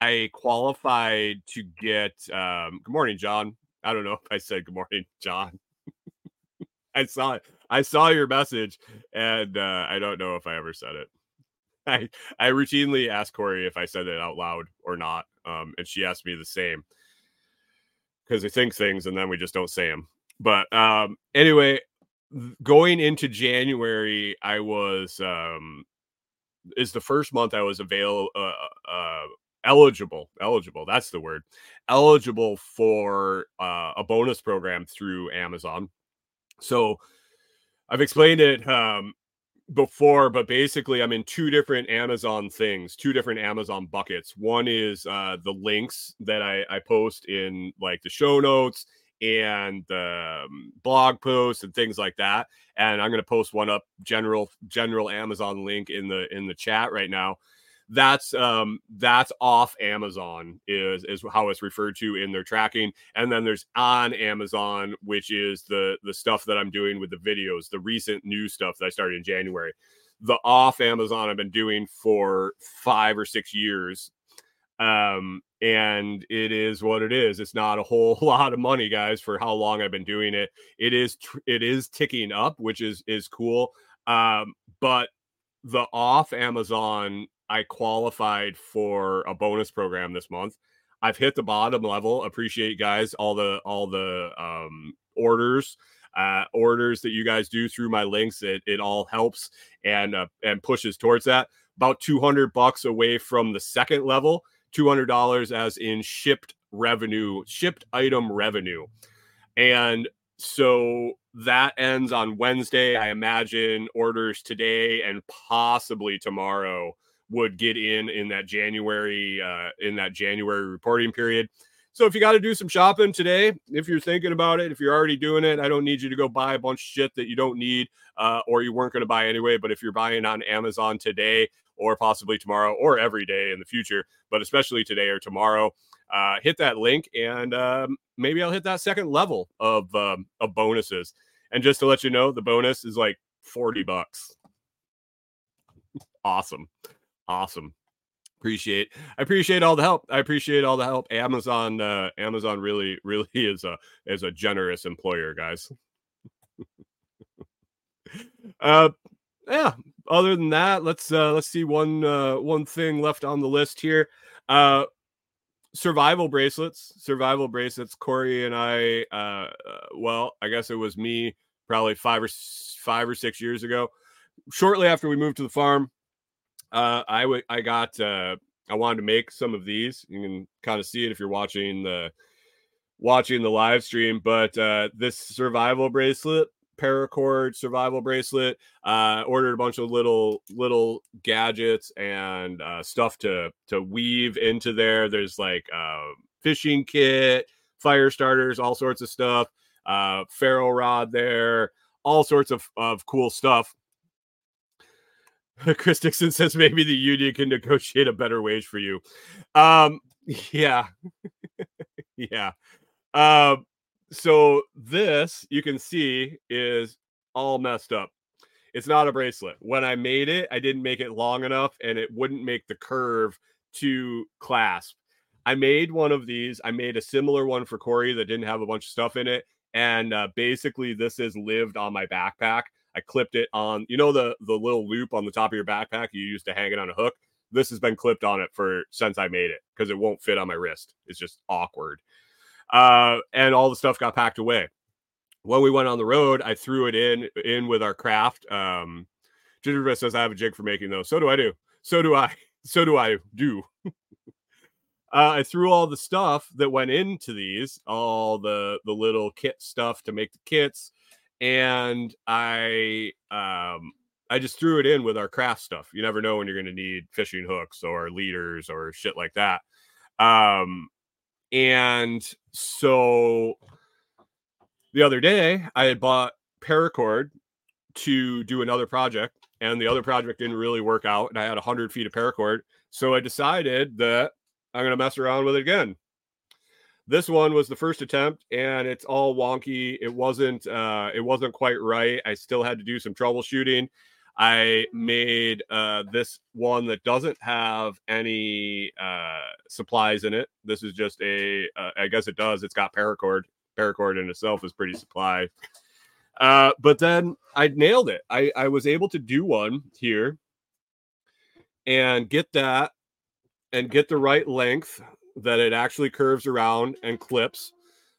I qualified to get. Um, good morning, John. I don't know if I said good morning, John. I saw it. I saw your message, and uh, I don't know if I ever said it. I I routinely ask Corey if I said it out loud or not, um, and she asked me the same because I think things and then we just don't say them. But um, anyway, going into January, I was um is the first month I was available uh, uh eligible eligible that's the word eligible for uh, a bonus program through Amazon. So I've explained it um before, but basically I'm in two different Amazon things, two different Amazon buckets. One is uh the links that I, I post in like the show notes and um, blog posts and things like that. And I'm going to post one up general general Amazon link in the in the chat right now. That's um that's off Amazon is is how it's referred to in their tracking. And then there's on Amazon, which is the the stuff that I'm doing with the videos, the recent new stuff that I started in January. The off Amazon I've been doing for five or six years um and it is what it is. It's not a whole lot of money guys for how long i've been doing it. It is tr- it is ticking up which is is cool um but the off amazon i qualified for a bonus program this month. I've hit the bottom level appreciate guys all the all the um orders uh, orders that you guys do through my links it, it all helps and uh, and pushes towards that. About 200 bucks away from the second level $200 as in shipped revenue, shipped item revenue. And so that ends on Wednesday. I imagine orders today and possibly tomorrow would get in in that January uh, in that January reporting period. So if you got to do some shopping today, if you're thinking about it, if you're already doing it, I don't need you to go buy a bunch of shit that you don't need uh, or you weren't going to buy anyway. But if you're buying on Amazon today, or possibly tomorrow or every day in the future, but especially today or tomorrow. Uh, hit that link and um, maybe I'll hit that second level of um, of bonuses. And just to let you know, the bonus is like 40 bucks. awesome. Awesome. appreciate I appreciate all the help. I appreciate all the help. Amazon uh Amazon really really is a is a generous employer, guys. uh yeah, other than that, let's uh let's see one uh one thing left on the list here. Uh survival bracelets, survival bracelets. Corey and I uh well, I guess it was me probably 5 or 5 or 6 years ago. Shortly after we moved to the farm, uh, I would I got uh, I wanted to make some of these. You can kind of see it if you're watching the watching the live stream. But uh, this survival bracelet, paracord survival bracelet, uh, ordered a bunch of little little gadgets and uh, stuff to to weave into there. There's like uh, fishing kit, fire starters, all sorts of stuff. Uh, ferro rod there, all sorts of of cool stuff Chris Dixon says maybe the union can negotiate a better wage for you. Um, yeah, yeah. Um, so this you can see is all messed up. It's not a bracelet. When I made it, I didn't make it long enough, and it wouldn't make the curve to clasp. I made one of these. I made a similar one for Corey that didn't have a bunch of stuff in it, and uh, basically this has lived on my backpack I clipped it on, you know, the the little loop on the top of your backpack you used to hang it on a hook. This has been clipped on it for since I made it because it won't fit on my wrist. It's just awkward. Uh, and all the stuff got packed away. When we went on the road, I threw it in in with our craft. Um, Gingerbread says I have a jig for making those. So do I do. So do I. So do I do. uh, I threw all the stuff that went into these, all the the little kit stuff to make the kits, and I um I just threw it in with our craft stuff. You never know when you're going to need fishing hooks or leaders or shit like that. Um and so the other day I had bought paracord to do another project and the other project didn't really work out and I had 100 feet of paracord. So I decided that I'm going to mess around with it again. This one was the first attempt, and it's all wonky. It wasn't. Uh, it wasn't quite right. I still had to do some troubleshooting. I made uh, this one that doesn't have any uh, supplies in it. This is just a. Uh, I guess it does. It's got paracord. Paracord in itself is pretty supply. Uh, but then I nailed it. I, I was able to do one here and get that and get the right length that it actually curves around and clips.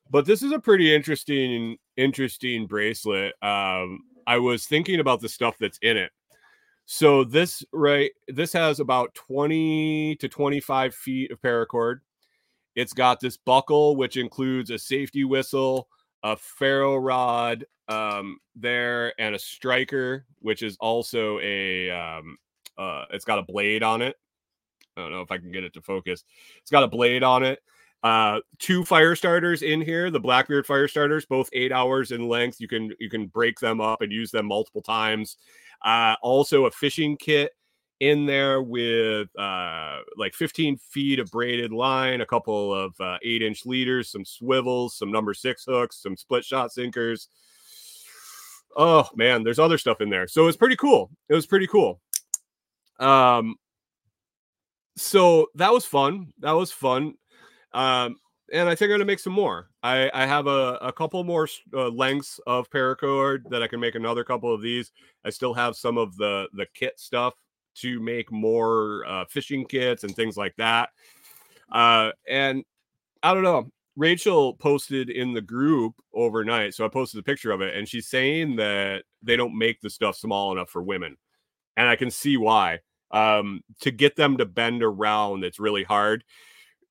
But this is a pretty interesting, interesting bracelet. Um, I was thinking about the stuff that's in it. So this right, this has about 20 to 25 feet of paracord. It's got this buckle, which includes a safety whistle, a ferro rod um, there, and a striker, which is also a um, uh, it's got a blade on it. I don't know if I can get it to focus. It's got a blade on it. Uh, two fire starters in here, the Blackbeard fire starters, both eight hours in length. You can you can break them up and use them multiple times. Uh, also a fishing kit in there with uh, like 15 feet of braided line, a couple of uh, eight inch leaders, some swivels, some number six hooks, some split shot sinkers. Oh man, there's other stuff in there. So it's pretty cool. It was pretty cool. Um, so that was fun. That was fun. Um, and I think I'm gonna make some more. I, I have a, a couple more uh, lengths of paracord that I can make another couple of these. I still have some of the the kit stuff to make more uh, fishing kits and things like that. Uh, and I don't know. Rachel posted in the group overnight, so I posted a picture of it, and she's saying that they don't make the stuff small enough for women, and I can see why um, to get them to bend around, it's really hard.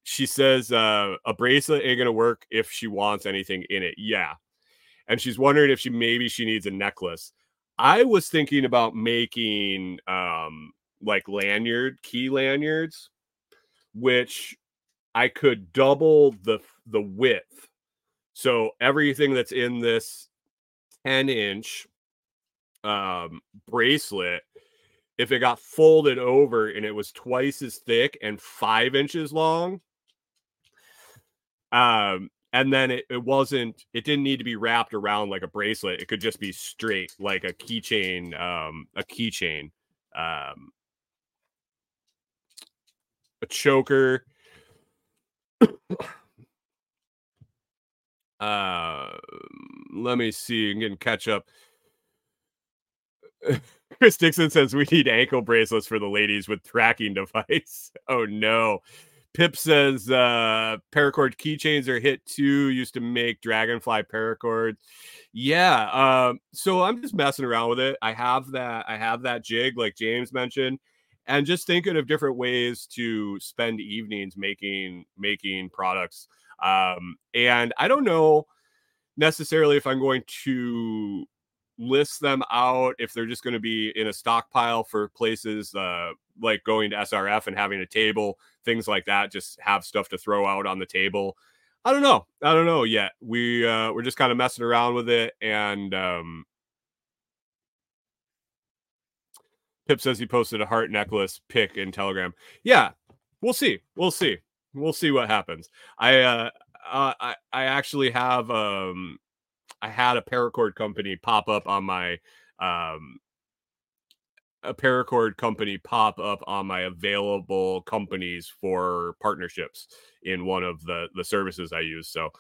She says uh, a bracelet ain't gonna work if she wants anything in it. Yeah, and she's wondering if she maybe she needs a necklace. I was thinking about making um, like lanyard key lanyards, which I could double the the width. So everything that's in this 10 inch um, bracelet if it got folded over and it was twice as thick and five inches long um and then it, it wasn't it didn't need to be wrapped around like a bracelet it could just be straight like a keychain um a keychain um a choker. uh, let me see. I'm getting catch up. Chris Dixon says we need ankle bracelets for the ladies with tracking device. Oh no. Pip says uh paracord keychains are hit too. Used to make dragonfly paracord. Yeah. Um, so I'm just messing around with it. I have that, I have that jig, like James mentioned, and just thinking of different ways to spend evenings making making products. Um, and I don't know necessarily if I'm going to list them out if they're just going to be in a stockpile for places uh, like going to SRF and having a table, things like that, just have stuff to throw out on the table. I don't know. I don't know yet. We uh, we're just kind of messing around with it, and um, Pip says he posted a heart necklace pic in Telegram. Yeah, we'll see. We'll see. We'll see what happens. I uh, uh I I actually have um I had a paracord company pop up on my um a paracord company pop up on my available companies for partnerships in one of the the services I use. So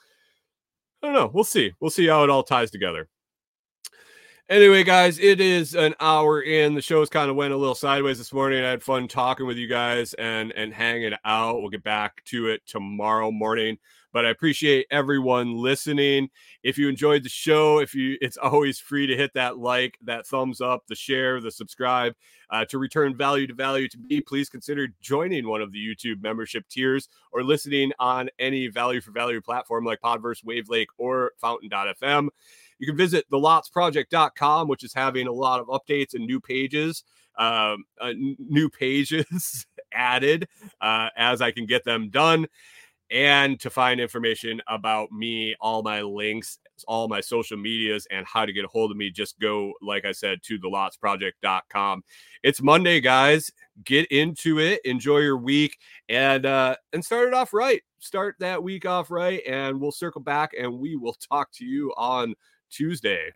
I don't know. We'll see. We'll see how it all ties together. Anyway, guys, it is an hour in. The show's kind of went a little sideways this morning. I had fun talking with you guys and and hanging out. We'll get back to it tomorrow morning but I appreciate everyone listening. If you enjoyed the show, if you, it's always free to hit that like, that thumbs up, the share, the subscribe. Uh, to return value to value to me, please consider joining one of the YouTube membership tiers or listening on any value for value platform like Podverse, Wavlake, or Fountain.fm. You can visit thelotsproject.com, which is having a lot of updates and new pages, um, uh, new pages added uh, as I can get them done and to find information about me, all my links, all my social medias, and how to get a hold of me, just go, like I said, to thelotsproject.com. It's Monday, guys. Get into it, enjoy your week, and uh, and start it off right. Start that week off right, and we'll circle back and we will talk to you on Tuesday.